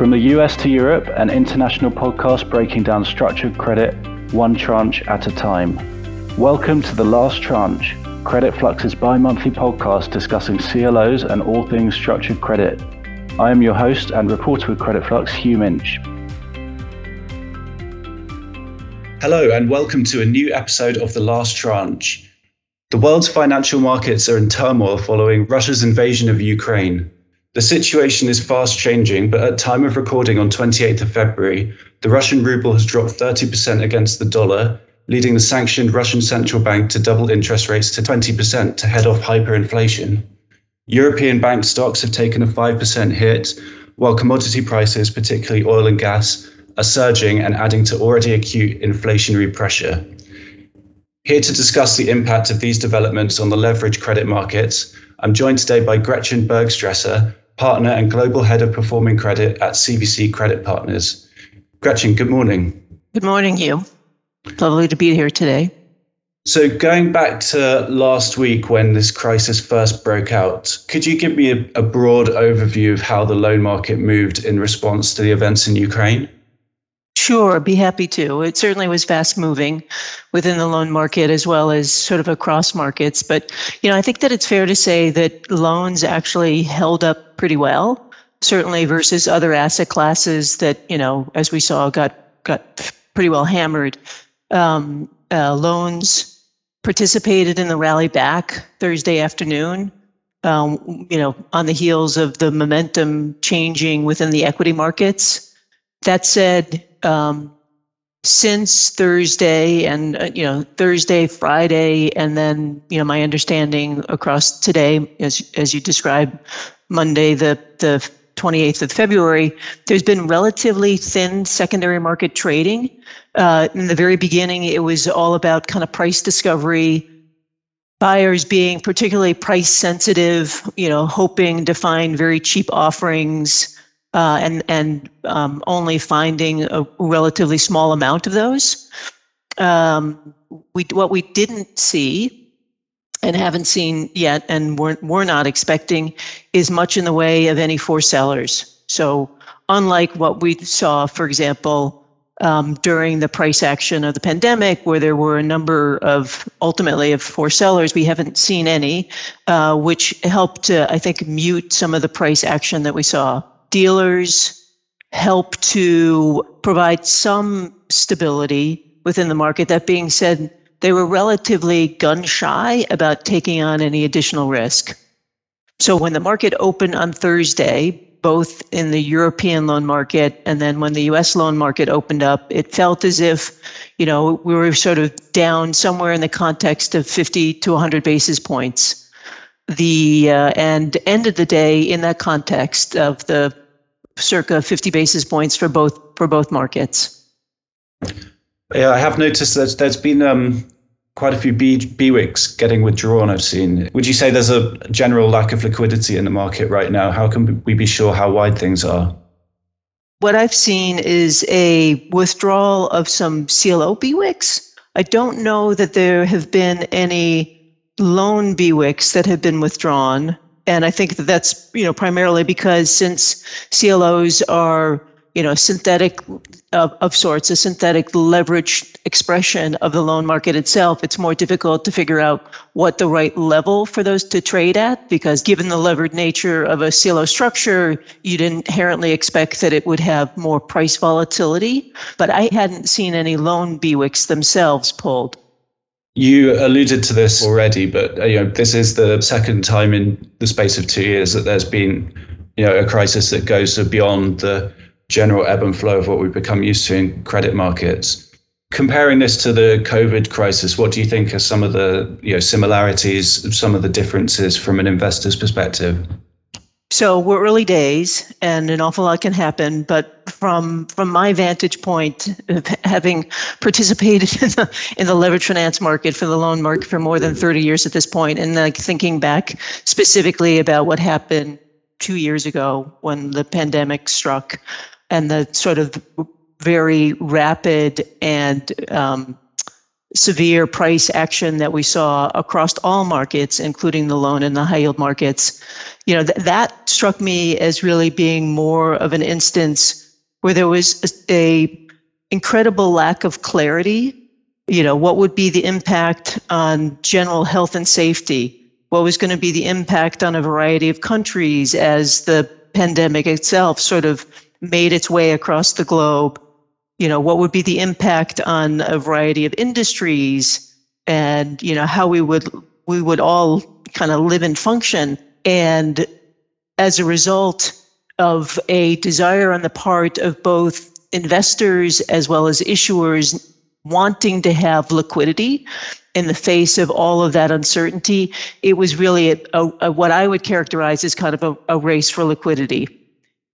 From the US to Europe, an international podcast breaking down structured credit one tranche at a time. Welcome to The Last Tranche, Creditflux's bi monthly podcast discussing CLOs and all things structured credit. I am your host and reporter with Creditflux, Hugh Minch. Hello, and welcome to a new episode of The Last Tranche. The world's financial markets are in turmoil following Russia's invasion of Ukraine. The situation is fast changing, but at time of recording on 28th of February, the Russian ruble has dropped 30% against the dollar, leading the sanctioned Russian central bank to double interest rates to 20% to head off hyperinflation. European bank stocks have taken a 5% hit, while commodity prices, particularly oil and gas, are surging and adding to already acute inflationary pressure. Here to discuss the impact of these developments on the leverage credit markets, I'm joined today by Gretchen Bergstresser, partner and global head of performing credit at CVC Credit Partners. Gretchen, good morning. Good morning, Hugh. Lovely to be here today. So, going back to last week when this crisis first broke out, could you give me a, a broad overview of how the loan market moved in response to the events in Ukraine? Sure, be happy to. It certainly was fast moving within the loan market as well as sort of across markets. But, you know, I think that it's fair to say that loans actually held up pretty well, certainly versus other asset classes that, you know, as we saw, got got pretty well hammered. Um, uh, loans participated in the rally back Thursday afternoon. Um, you know, on the heels of the momentum changing within the equity markets. That said, um, since Thursday and uh, you know Thursday, Friday, and then you know my understanding across today, as as you described, Monday the the 28th of February, there's been relatively thin secondary market trading. Uh, in the very beginning, it was all about kind of price discovery, buyers being particularly price sensitive, you know, hoping to find very cheap offerings uh, and and um, only finding a relatively small amount of those. Um, we what we didn't see and haven't seen yet, and we're we're not expecting, is much in the way of any forced sellers. So unlike what we saw, for example. Um, during the price action of the pandemic, where there were a number of ultimately of forced sellers, we haven't seen any, uh, which helped to, I think, mute some of the price action that we saw dealers help to provide some stability within the market. That being said, they were relatively gun shy about taking on any additional risk. So when the market opened on Thursday, both in the European loan market and then when the US loan market opened up, it felt as if, you know, we were sort of down somewhere in the context of 50 to 100 basis points. The uh, and ended the day in that context of the circa 50 basis points for both for both markets. Yeah, I have noticed that there's been um, quite a few B, BWICs getting withdrawn. I've seen. Would you say there's a general lack of liquidity in the market right now? How can we be sure how wide things are? What I've seen is a withdrawal of some CLO BWICs. I don't know that there have been any loan BWICs that have been withdrawn and I think that that's you know primarily because since CLOs are you know synthetic of, of sorts, a synthetic leverage expression of the loan market itself, it's more difficult to figure out what the right level for those to trade at because given the levered nature of a CLO structure, you'd inherently expect that it would have more price volatility. But I hadn't seen any loan BWICs themselves pulled. You alluded to this already, but uh, you know this is the second time in the space of two years that there's been you know a crisis that goes beyond the general ebb and flow of what we've become used to in credit markets. Comparing this to the COVID crisis, what do you think are some of the you know similarities, some of the differences from an investor's perspective? So we're early days, and an awful lot can happen. But from from my vantage point, having participated in the in the leverage finance market for the loan market for more than thirty years at this point, and like thinking back specifically about what happened two years ago when the pandemic struck, and the sort of very rapid and um, severe price action that we saw across all markets, including the loan and the high yield markets, you know, th- that struck me as really being more of an instance where there was a, a incredible lack of clarity. You know, what would be the impact on general health and safety? What was going to be the impact on a variety of countries as the pandemic itself sort of made its way across the globe? You know what would be the impact on a variety of industries and you know how we would we would all kind of live and function. And as a result of a desire on the part of both investors as well as issuers wanting to have liquidity in the face of all of that uncertainty it was really a, a, a what i would characterize as kind of a, a race for liquidity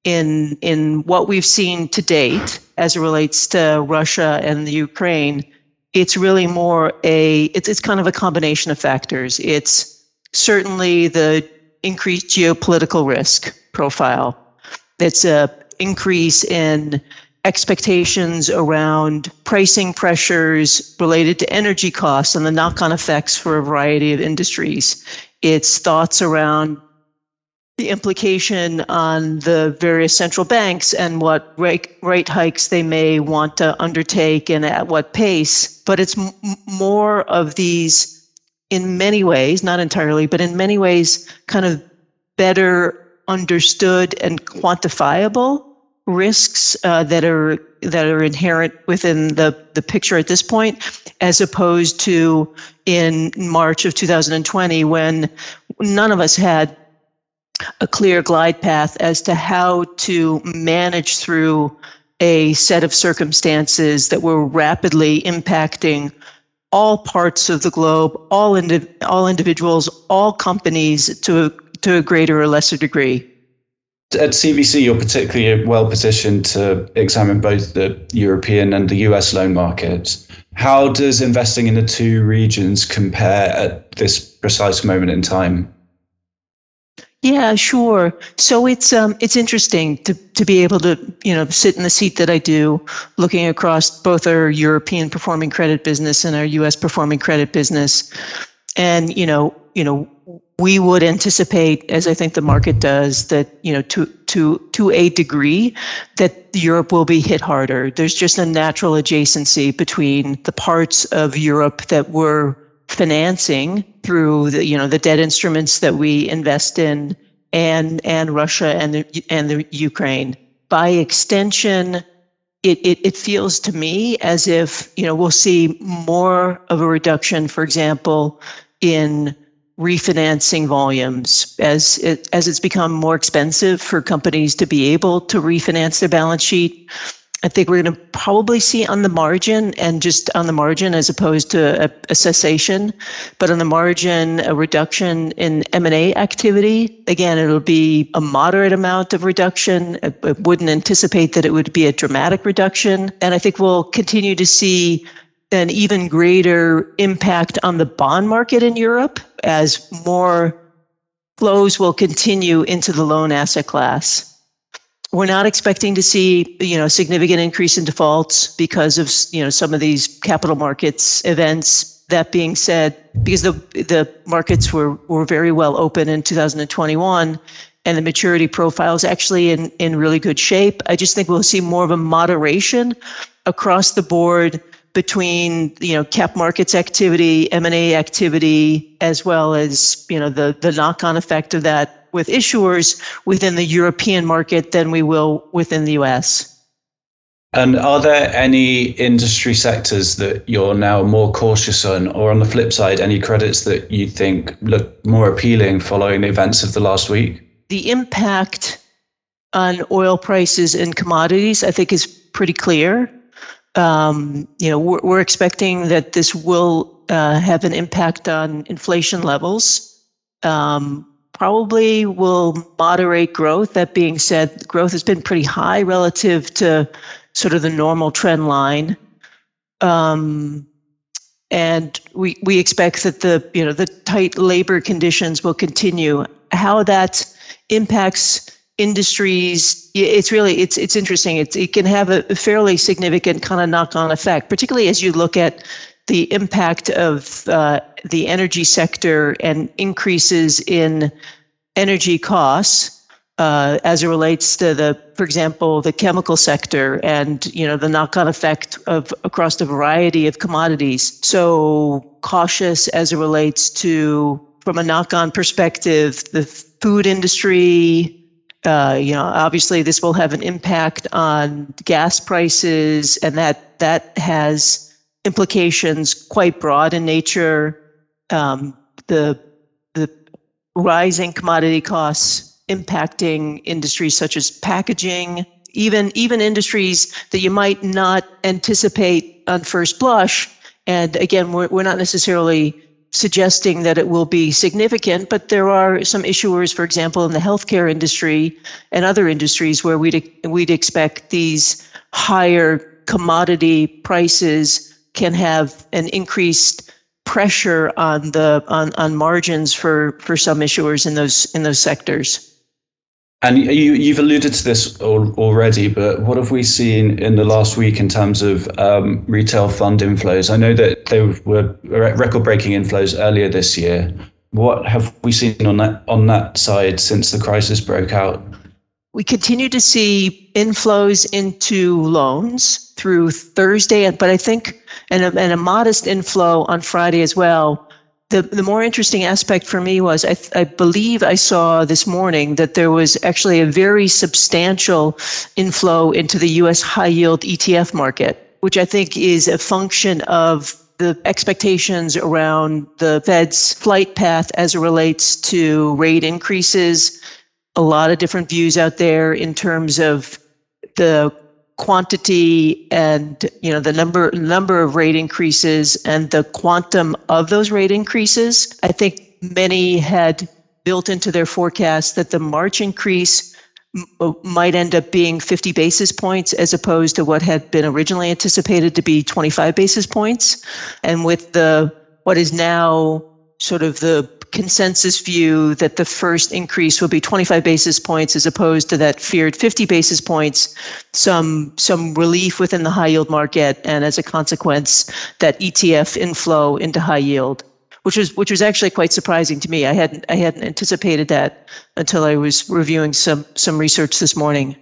in in what we've seen to date as it relates to Russia and the Ukraine, it's really more a it's it's kind of a combination of factors. It's certainly the increased geopolitical risk profile. It's a increase in expectations around pricing pressures related to energy costs and the knock-on effects for a variety of industries. It's thoughts around the implication on the various central banks and what rate, rate hikes they may want to undertake and at what pace. But it's m- more of these, in many ways, not entirely, but in many ways, kind of better understood and quantifiable risks uh, that are that are inherent within the the picture at this point, as opposed to in March of 2020 when none of us had a clear glide path as to how to manage through a set of circumstances that were rapidly impacting all parts of the globe, all indi- all individuals, all companies to a, to a greater or lesser degree. At CVC, you're particularly well positioned to examine both the European and the US loan markets. How does investing in the two regions compare at this precise moment in time? Yeah, sure. So it's um it's interesting to to be able to, you know, sit in the seat that I do, looking across both our European performing credit business and our US performing credit business. And, you know, you know, we would anticipate, as I think the market does, that, you know, to to to a degree, that Europe will be hit harder. There's just a natural adjacency between the parts of Europe that were financing through the you know the debt instruments that we invest in and and Russia and the and the Ukraine. By extension, it, it, it feels to me as if you know we'll see more of a reduction, for example, in refinancing volumes as it, as it's become more expensive for companies to be able to refinance their balance sheet I think we're going to probably see on the margin and just on the margin as opposed to a, a, cessation, but on the margin, a reduction in M&A activity. Again, it'll be a moderate amount of reduction. I, I wouldn't anticipate that it would be a dramatic reduction. And I think we'll continue to see an even greater impact on the bond market in Europe as more flows will continue into the loan asset class we're not expecting to see you know significant increase in defaults because of you know some of these capital markets events. That being said because the the markets were were very well open in 2021 and the maturity profile is actually in in really good shape i just think we'll see more of a moderation across the board between you know cap markets activity m&a activity as well as you know the the knock-on effect of that with issuers within the European market than we will within the US. And are there any industry sectors that you're now more cautious on, or on the flip side, any credits that you think look more appealing following the events of the last week? The impact on oil prices and commodities, I think, is pretty clear. Um, you know, we're, we're, expecting that this will uh, have an impact on inflation levels. Um, probably will moderate growth. That being said, growth has been pretty high relative to sort of the normal trend line. Um, and we we expect that the you know the tight labor conditions will continue. How that impacts industries, it's really it's it's interesting. It's, it can have a fairly significant kind of knock-on effect, particularly as you look at the impact of uh, the energy sector and increases in energy costs uh, as it relates to the, for example, the chemical sector and you know the knock-on effect of across a variety of commodities. So cautious as it relates to, from a knock-on perspective, the food industry. Uh, you know, obviously, this will have an impact on gas prices, and that that has implications quite broad in nature. Um, the the rising commodity costs impacting industries such as packaging, even even industries that you might not anticipate on first blush. And again, we're, we're not necessarily suggesting that it will be significant, but there are some issuers, for example, in the healthcare industry and other industries where we'd we'd expect these higher commodity prices can have an increased pressure on the on, on margins for for some issuers in those in those sectors. And you, you've alluded to this already, but what have we seen in the last week in terms of um, retail fund inflows? I know that they were record-breaking inflows earlier this year. What have we seen on that on that side since the crisis broke out? We continue to see inflows into loans through Thursday, but I think and a, and a modest inflow on Friday as well the, the more interesting aspect for me was I, I believe I saw this morning that there was actually a very substantial inflow into the US high yield ETF market, which I think is a function of the expectations around the Fed's flight path as it relates to rate increases. A lot of different views out there in terms of the quantity and you know the number number of rate increases and the quantum of those rate increases. I think many had built into their forecast that the march increase might end up being 50 basis points as opposed to what had been originally anticipated to be 25 basis points. And with the what is now sort of the consensus view that the first increase will be 25 basis points as opposed to that feared 50 basis points, some some relief within the high yield market, and as a consequence, that ETF inflow into high yield, which was which was actually quite surprising to me. I hadn't I hadn't anticipated that until I was reviewing some some research this morning.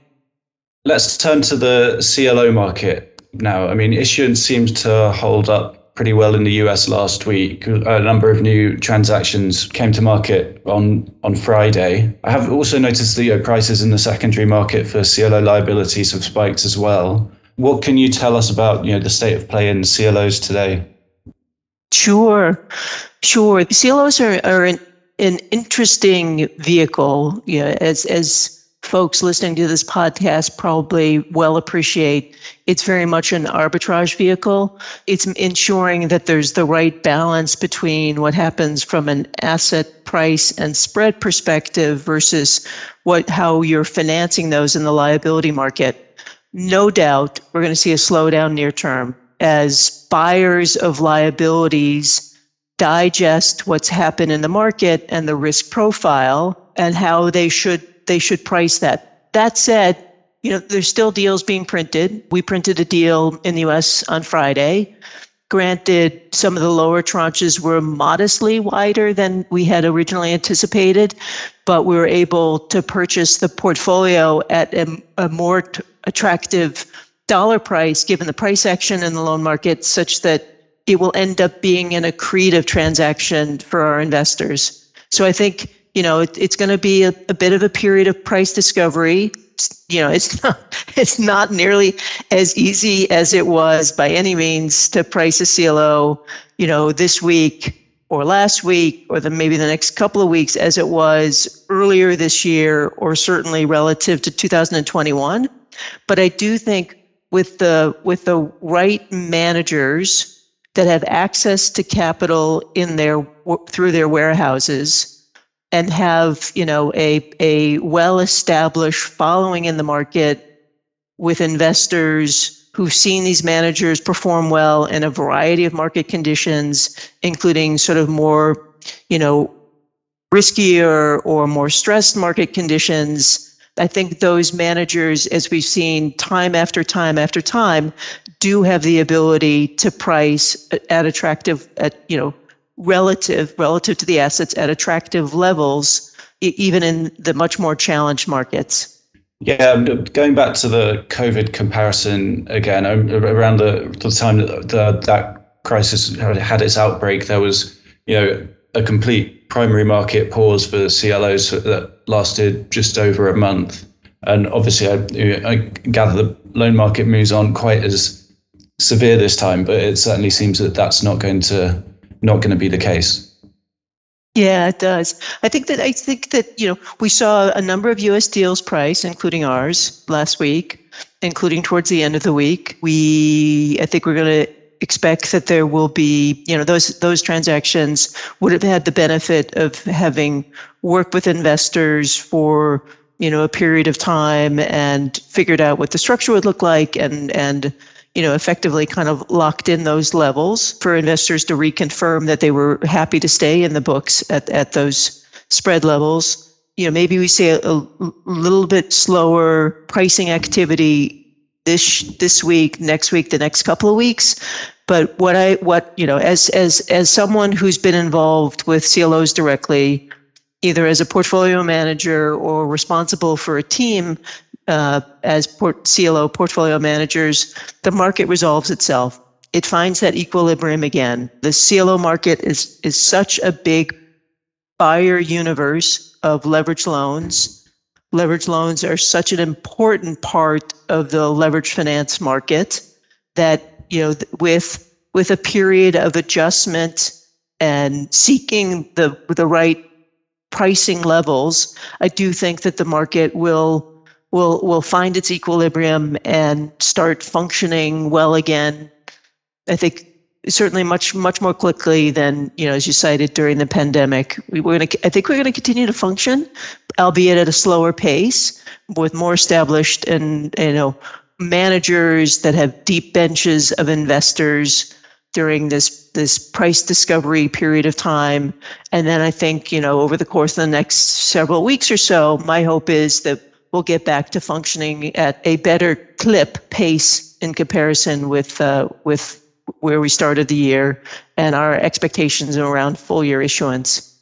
Let's turn to the CLO market now. I mean, issuance seems to hold up pretty well in the US last week. A number of new transactions came to market on, on Friday. I have also noticed the uh, prices in the secondary market for CLO liabilities have spiked as well. What can you tell us about you know the state of play in CLOs today? Sure, sure. CLOs are, are an, an interesting vehicle. Yeah, as as folks listening to this podcast probably well appreciate it's very much an arbitrage vehicle. It's ensuring that there's the right balance between what happens from an asset price and spread perspective versus what how you're financing those in the liability market. No doubt we're going to see a slowdown near term as buyers of liabilities digest what's happened in the market and the risk profile and how they should they should price that. That said, you know, there's still deals being printed. We printed a deal in the US on Friday. Granted, some of the lower tranches were modestly wider than we had originally anticipated, but we were able to purchase the portfolio at a, a more t- attractive dollar price given the price action in the loan market, such that it will end up being an accretive transaction for our investors. So I think you know, it, it's going to be a, a bit of a period of price discovery. You know, it's not it's not nearly as easy as it was by any means to price a CLO, you know, this week or last week or the maybe the next couple of weeks as it was earlier this year or certainly relative to 2021. But I do think with the with the right managers that have access to capital in their through their warehouses and have you know a a well established following in the market with investors who've seen these managers perform well in a variety of market conditions including sort of more you know riskier or more stressed market conditions. I think those managers, as we've seen time after time after time, do have the ability to price at attractive, at you know, relative relative to the assets at attractive levels, even in the much more challenged markets. Yeah, um, going back to the COVID comparison again, um, around the, the time that the, that crisis had its outbreak, there was you know a complete primary market pause for CLOs that lasted just over a month. And obviously, I, I gather the loan market moves aren't quite as severe this time, but it certainly seems that that's not going to not going to be the case. Yeah, it does. I think that I think that you know we saw a number of U.S. deals price, including ours, last week, including towards the end of the week. We I think we're going to expect that there will be, you know, those those transactions would have had the benefit of having worked with investors for, you know, a period of time and figured out what the structure would look like and and you know, effectively kind of locked in those levels for investors to reconfirm that they were happy to stay in the books at, at those spread levels. You know, maybe we see a, a little bit slower pricing activity this this week, next week, the next couple of weeks. But what I what you know as as as someone who's been involved with CLOs directly, either as a portfolio manager or responsible for a team uh, as port, CLO portfolio managers, the market resolves itself. It finds that equilibrium again. The CLO market is is such a big buyer universe of leverage loans leverage loans are such an important part of the leverage finance market that you know with with a period of adjustment and seeking the the right pricing levels i do think that the market will will will find its equilibrium and start functioning well again i think certainly much much more quickly than you know as you cited during the pandemic. We, we're going to i think we're going to continue to function albeit at a slower pace with more established and you know managers that have deep benches of investors during this this price discovery period of time. And then i think you know over the course of the next several weeks or so my hope is that we'll get back to functioning at a better clip pace in comparison with uh, with where we started the year and our expectations around full year issuance.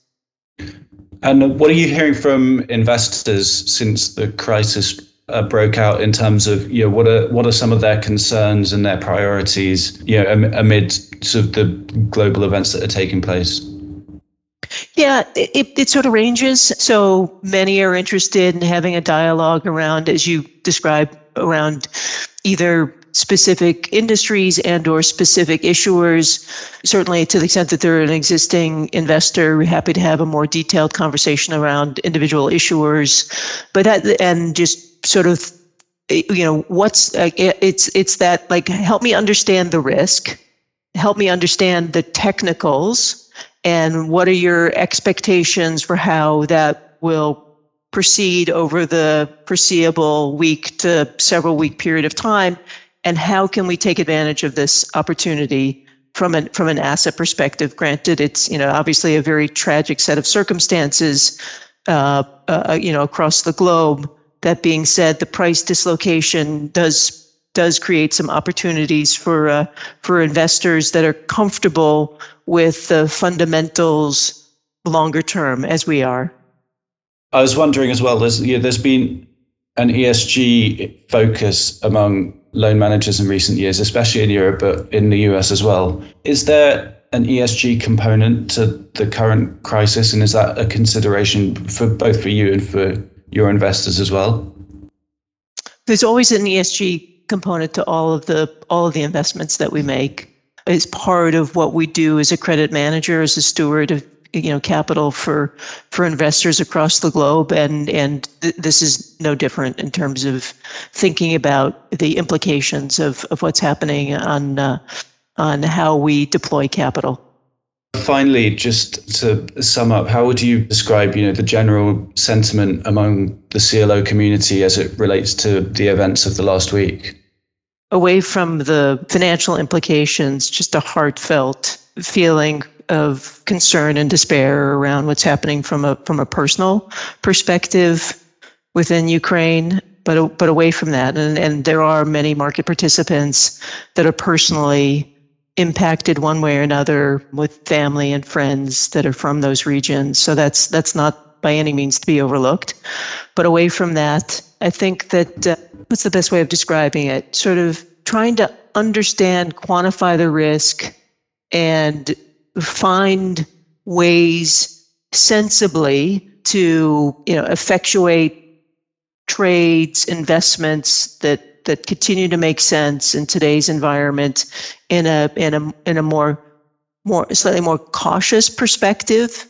And what are you hearing from investors since the crisis uh, broke out in terms of you know what are what are some of their concerns and their priorities you know amid sort of the global events that are taking place? Yeah, it, it sort of ranges. So many are interested in having a dialogue around, as you described, around either specific industries and or specific issuers. Certainly to the extent that they're an existing investor we're happy to have a more detailed conversation around individual issuers. But that and just sort of you know what's it's it's that like help me understand the risk. Help me understand the technicals and what are your expectations for how that will proceed over the foreseeable week to several week period of time? And how can we take advantage of this opportunity from an from an asset perspective? Granted it's you know obviously a very tragic set of circumstances uh, uh, you know across the globe. That being said the price dislocation does does create some opportunities for uh, for investors that are comfortable with the fundamentals longer term as we are I was wondering as well there's you know, there's been an ESG focus among loan managers in recent years, especially in Europe, but in the US as well. Is there an ESG component to the current crisis, and is that a consideration for both for you and for your investors as well? There's always an ESG component to all of the all of the investments that we make. It's part of what we do as a credit manager, as a steward of you know capital for for investors across the globe. And and th- this is no different in terms of thinking about the implications of of what's happening on uh, on how we deploy capital. Finally just to sum up how would you describe you know the general sentiment among the CLO community as it relates to the events of the last week away from the financial implications just a heartfelt feeling of concern and despair around what's happening from a from a personal perspective within Ukraine, but but away from that, and and there are many market participants that are personally impacted one way or another with family and friends that are from those regions. So that's that's not by any means to be overlooked. But away from that, I think that uh, what's the best way of describing it? Sort of trying to understand, quantify the risk, and find ways sensibly to you know effectuate trades, investments that that continue to make sense in today's environment in a in a in a more more slightly more cautious perspective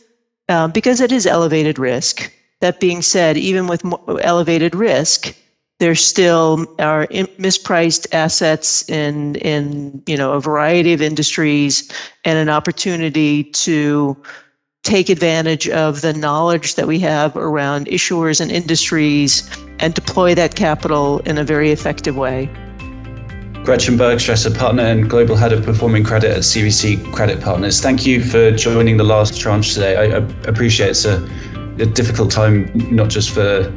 uh, because it is elevated risk. That being said, even with elevated risk, there still are mispriced assets in in you know a variety of industries and an opportunity to take advantage of the knowledge that we have around issuers and industries and deploy that capital in a very effective way. Gretchen Bergstresser, partner and global head of performing credit at CVC Credit Partners. Thank you for joining the last tranche today. I, I appreciate it's a, a, difficult time, not just for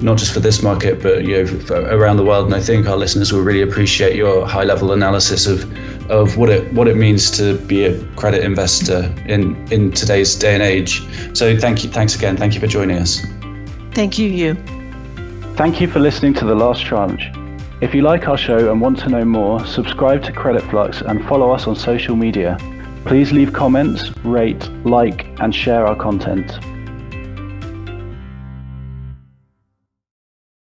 not just for this market, but you know around the world. And I think our listeners will really appreciate your high level analysis of of what it what it means to be a credit investor in in today's day and age. So thank you, thanks again. Thank you for joining us. Thank you, Hugh. Thank you for listening to the last tranche. If you like our show and want to know more, subscribe to Creditflux and follow us on social media. Please leave comments, rate, like, and share our content.